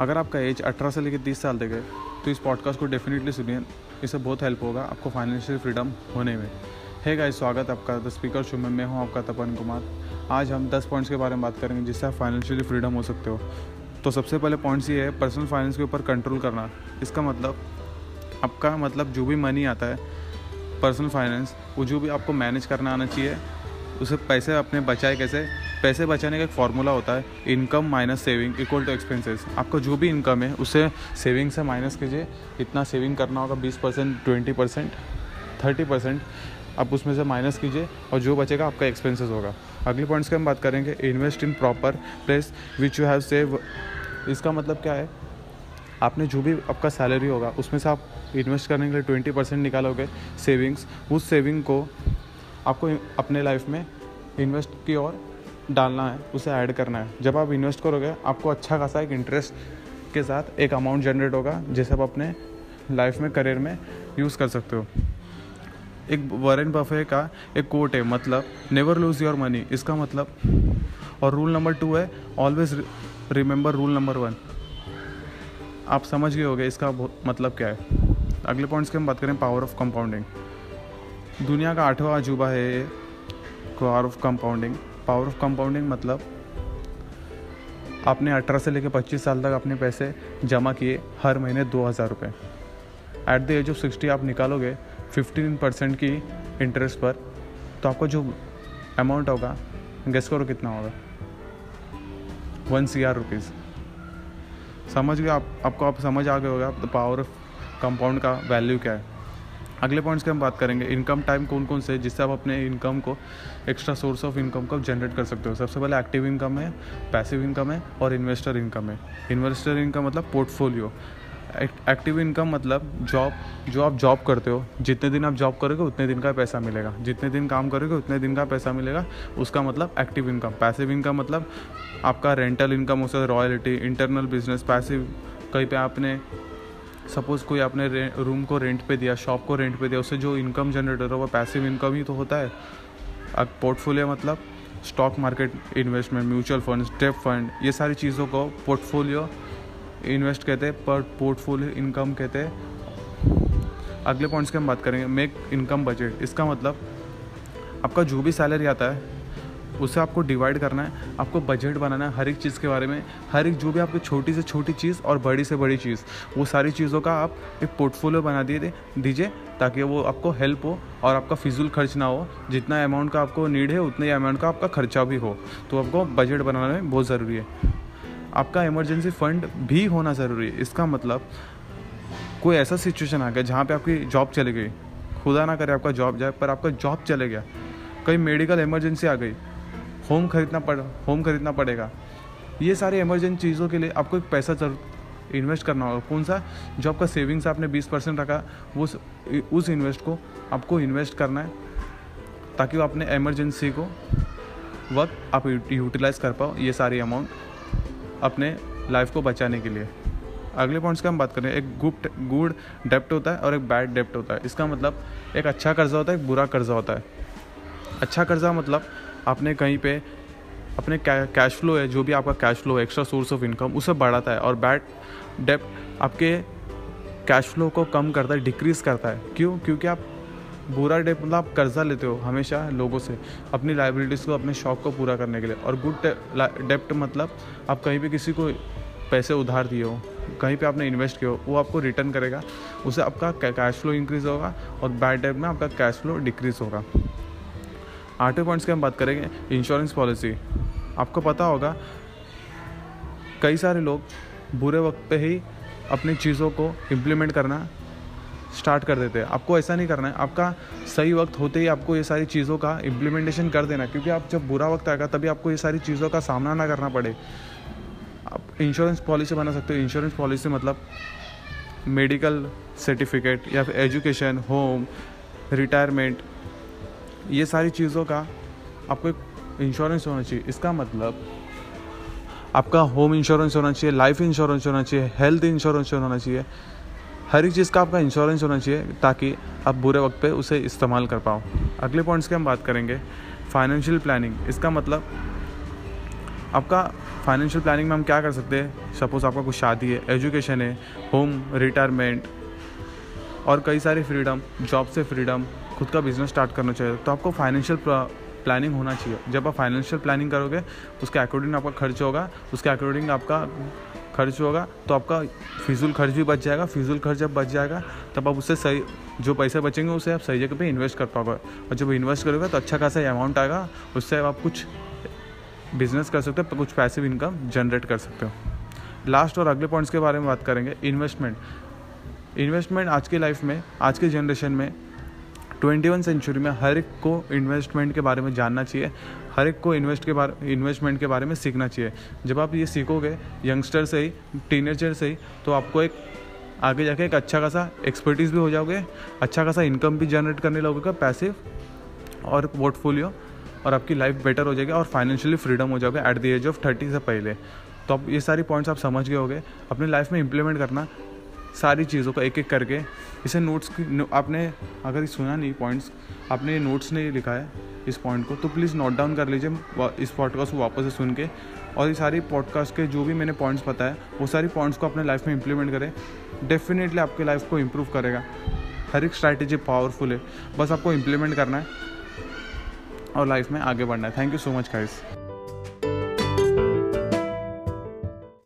अगर आपका एज 18 से लेकर 30 साल तक है तो इस पॉडकास्ट को डेफिनेटली सुनिए। इससे बहुत हेल्प होगा आपको फाइनेंशियल फ्रीडम होने में। है गाइस स्वागत आपका द स्पीकर शो में। मैं हूँ आपका तपन कुमार। आज हम 10 पॉइंट्स के बारे में बात करेंगे जिससे आप फाइनेंशियली फ्रीडम हो सकते हो। तो सबसे पहले पॉइंट्स ये है पर्सनल फाइनेंस के ऊपर कंट्रोल करना। इसका मतलब आपका मतलब जो भी मनी आता है पर्सनल फाइनेंस वो जो भी आपको मैनेज करना आना चाहिए, उसे पैसे अपने बचाए कैसे? पैसे बचाने का एक फार्मूला होता है income minus saving equal to expenses आपका जो भी इनकम है, उसे सेविंग से माइनस कीजिए। इतना सेविंग करना होगा, बीस percent twenty percent thirty percent, आप उसमें से माइनस कीजिए और जो बचेगा आपका एक्सपेंसेस होगा। अगले पॉइंट्स की हम बात करेंगे invest in proper place which you have save इसका मतलब क्या है? आपने जो भी आपका सैलरी होगा, उसमें से आप इन्वेस्ट करने के लिए ट्वेंटी परसेंट निकालोगे सेविंग्स उस सेविंग को आपको अपने लाइफ में इन्वेस्ट की ओर डालना है, उसे ऐड करना है। जब आप इन्वेस्ट करोगे, आपको अच्छा खासा एक इंटरेस्ट के साथ एक अमाउंट जनरेट होगा, जिसे आप अपने लाइफ में करियर में यूज़ कर सकते हो। एक वरेन बफे का एक कोट है मतलब नेवर लूज़ योर मनी इसका मतलब और रूल नंबर टू है always remember rule number one आप समझ गए होगे इसका मतलब क्या है। अगले पॉइंट्स की हम बात करें पावर ऑफ़ कंपाउंडिंग दुनिया का आठवां अजूबा है power of compounding power of compounding मतलब आपने 18 से लेकर 25 साल तक अपने पैसे जमा किए हर महीने दो हज़ार रुपये at the age of sixty आप निकालोगे 15 परसेंट की इंटरेस्ट पर तो आपको जो अमाउंट होगा गेस करो कितना होगा? वन सी आर रुपीज़ समझ गए आप? आपको आप समझ आ गए होगा द पावर ऑफ़ कंपाउंड का वैल्यू क्या है? अगले पॉइंट्स की हम बात करेंगे इनकम टाइम कौन कौन से जिससे आप अपने इनकम को एक्स्ट्रा सोर्स ऑफ़ इनकम को जनरेट कर सकते हो। सबसे पहले एक्टिव इनकम है पैसिव इनकम है और इन्वेस्टर इनकम है। इन्वेस्टर इनकम मतलब पोर्टफोलियो एक्टिव इनकम मतलब जॉब जो आप जॉब करते हो, जितने दिन आप जॉब करोगे, उतने दिन का पैसा मिलेगा। जितने दिन काम करोगे, उतने दिन का पैसा मिलेगा। उसका मतलब एक्टिव इनकम पैसिव इनकम मतलब आपका रेंटल इनकम हो सकता है रॉयल्टी इंटरनल बिज़नेस पैसिव कहीं पे आपने सपोज़ कोई आपने रूम को रेंट पे दिया शॉप को रेंट पे दिया, उससे जो इनकम जनरेट हो रहा है, वो पैसिव इनकम ही तो होता है। अब पोर्टफोलियो मतलब stock market investment mutual fund debt fund ये सारी चीज़ों को पोर्टफोलियो इन्वेस्ट कहते हैं, पर पोर्टफोलियो इनकम कहते हैं। अगले पॉइंट्स की हम बात करेंगे मेक इनकम बजट इसका मतलब आपका जो भी सैलरी आता है उसे आपको डिवाइड करना है, आपको बजट बनाना है हर एक चीज़ के बारे में, हर एक जो भी आपकी छोटी से छोटी चीज़ और बड़ी से बड़ी चीज़, वो सारी चीज़ों का आप एक पोर्टफोलियो बना दिए दीजिए, ताकि वो आपको हेल्प हो और आपका फिजूल खर्च ना हो। जितना अमाउंट का आपको नीड है, उतने अमाउंट का आपका खर्चा भी हो। तो आपको बजट बनाना में बहुत ज़रूरी है। आपका इमरजेंसी फंड भी होना ज़रूरी है। इसका मतलब कोई ऐसा सिचुएशन आ गया जहाँ पे आपकी जॉब चली गई। खुदा ना करे आपका जॉब जाए, पर आपका जॉब चले गया। कहीं मेडिकल इमरजेंसी आ गई। होम खरीदना पड़, होम खरीदना पड़ेगा। ये सारी इमरजेंसी चीज़ों के लिए आपको एक पैसा इन्वेस्ट करना होगा। कौन सा? जो आपका सेविंग्स आपने बीस परसेंट रखा, वो उस इन्वेस्ट को आपको इन्वेस्ट करना है, ताकि वो अपने इमरजेंसी को वक्त आप यूटिलाइज कर पाओ ये सारी अमाउंट अपने लाइफ को बचाने के लिए। अगले पॉइंट्स का हम बात करें। एक गुड गुड डेप्ट होता है और एक बैड डेप्ट होता है। इसका मतलब एक अच्छा कर्जा होता है, एक बुरा कर्जा होता है। अच्छा कर्जा मतलब आपने कहीं पे अपने कैश फ्लो है, जो भी आपका कैश फ्लो है एक्स्ट्रा सोर्स ऑफ़ इनकम उसे बढ़ाता है और बैड डेप्ट आपके कैश फ्लो को कम करता है डिक्रीज़ करता है। क्यों? क्योंकि आप बुरा डेप मतलब आप कर्जा लेते हो हमेशा लोगों से, अपनी लाइबिलिटीज़ को, अपने शौक को पूरा करने के लिए। और गुड डेप्ट मतलब आप कहीं भी किसी को पैसे उधार दिए हो, कहीं पे आपने इन्वेस्ट किया हो, वो आपको रिटर्न करेगा उससे आपका कैश फ्लो इंक्रीज़ होगा और बैड डेप में आपका कैश फ्लो डिक्रीज़ होगा। आठवें पॉइंट्स की हम बात करेंगे इंश्योरेंस पॉलिसी आपको पता होगा, कई सारे लोग बुरे वक्त पे ही अपनी चीज़ों को इम्प्लीमेंट करना स्टार्ट कर देते हैं। आपको ऐसा नहीं करना है। आपका सही वक्त होते ही आपको ये सारी चीज़ों का इम्प्लीमेंटेशन कर देना क्योंकि आप जब बुरा वक्त आएगा, तभी आपको ये सारी चीज़ों का सामना ना करना पड़े। आप इंश्योरेंस पॉलिसी बना सकते हो। इंश्योरेंस पॉलिसी मतलब मेडिकल सर्टिफिकेट या फिर एजुकेशन होम रिटायरमेंट ये सारी चीज़ों का आपको एक इंश्योरेंस होना चाहिए। इसका मतलब आपका होम इंश्योरेंस होना चाहिए लाइफ इंश्योरेंस होना चाहिए हेल्थ इंश्योरेंस होना चाहिए। हर एक चीज़ का आपका इंश्योरेंस होना चाहिए ताकि आप बुरे वक्त पे उसे इस्तेमाल कर पाओ। अगले पॉइंट्स की हम बात करेंगे फाइनेंशियल प्लानिंग इसका मतलब आपका फाइनेंशियल प्लानिंग में हम क्या कर सकते हैं? सपोज़ आपका कुछ शादी है एजुकेशन है होम रिटायरमेंट और कई सारी फ्रीडम जॉब से फ्रीडम खुद का बिज़नेस स्टार्ट करना चाहिए। तो आपको फाइनेंशियल प्लानिंग होना चाहिए। जब आप फाइनेंशियल प्लानिंग करोगे, उसके अकॉर्डिंग आपका खर्च होगा, उसके अकॉर्डिंग आपका खर्च होगा तो आपका फिजूल खर्च भी बच जाएगा। फिजूल खर्च जब बच जाएगा, तब आप उससे सही, जो पैसे बचेंगे, उसे आप सही जगह पे इन्वेस्ट कर पाओगे। और जब इन्वेस्ट करोगे तो अच्छा खासा अमाउंट आएगा, उससे आप कुछ बिज़नेस कर सकते हो, कुछ पैसिव इनकम जनरेट कर सकते हो। लास्ट और अगले पॉइंट्स के बारे में बात करेंगे। इन्वेस्टमेंट इन्वेस्टमेंट आज की लाइफ में, आज के जनरेशन में ट्वेंटी वन सेंचुरी में हर एक को इन्वेस्टमेंट के बारे में जानना चाहिए, हर एक को इन्वेस्ट के बारे इन्वेस्टमेंट के बारे में सीखना चाहिए। जब आप ये सीखोगे यंगस्टर से ही टीनेजर से ही तो आपको एक, आगे जाके एक अच्छा खासा एक्सपर्टीज़ भी हो जाओगे अच्छा खासा इनकम भी जनरेट करने लगोगे पैसिव और पोर्टफोलियो और आपकी लाइफ बेटर हो जाएगी और फाइनेंशियली फ्रीडम हो जाओगे at the age of thirty से पहले। तो आप ये सारी पॉइंट्स आप समझ गए होगे। अपनी लाइफ में इंप्लीमेंट करना सारी चीज़ों को एक एक करके इसे नोट्स की आपने अगर सुना नहीं पॉइंट्स आपने नोट्स नहीं लिखा है इस पॉइंट को तो प्लीज़ नोट डाउन कर लीजिए इस पॉडकास्ट को वापस से सुन के। और ये सारी पॉडकास्ट के जो भी मैंने पॉइंट्स बताए, वो सारी पॉइंट्स को अपने लाइफ में इंप्लीमेंट करें। डेफिनेटली आपके लाइफ को इम्प्रूव करेगा। हर एक स्ट्रैटेजी पावरफुल है। बस आपको इम्प्लीमेंट करना है और लाइफ में आगे बढ़ना है। Thank you so much guys